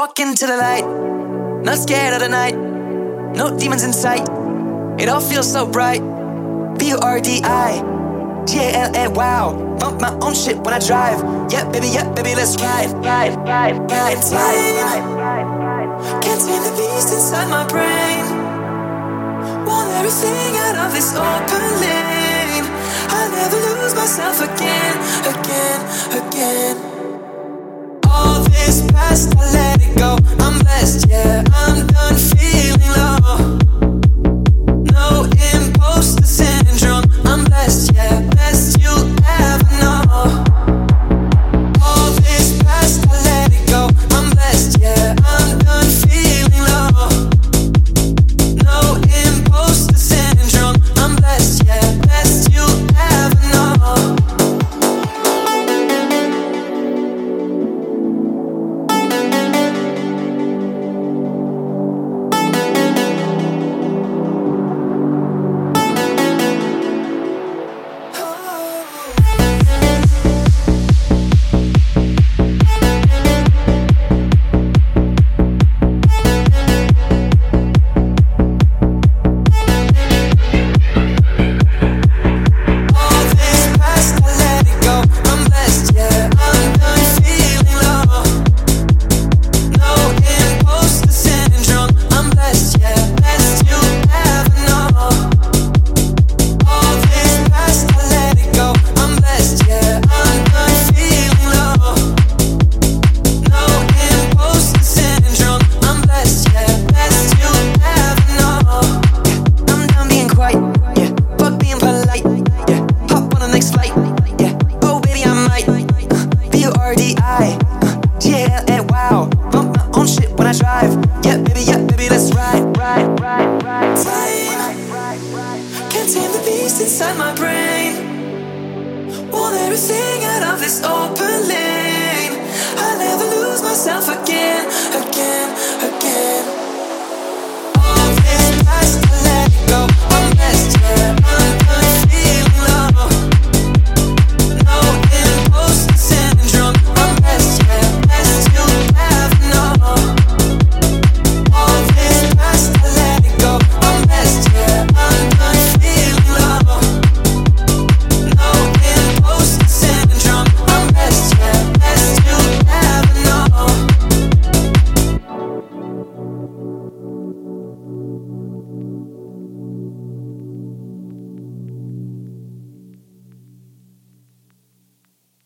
Walk into the light, not scared of the night. No demons in sight. It all feels so bright. B U R D I G A L A. Wow. Bump my own shit when I drive. Yeah, baby, yeah, baby, let's ride, ride, ride, ride, ride. Can't tame the beast inside my brain. Want everything out of this open lane. I'll never lose myself again, again, again. I'm blessed, yeah. I'm done inside my brain. Want everything out of this open lane.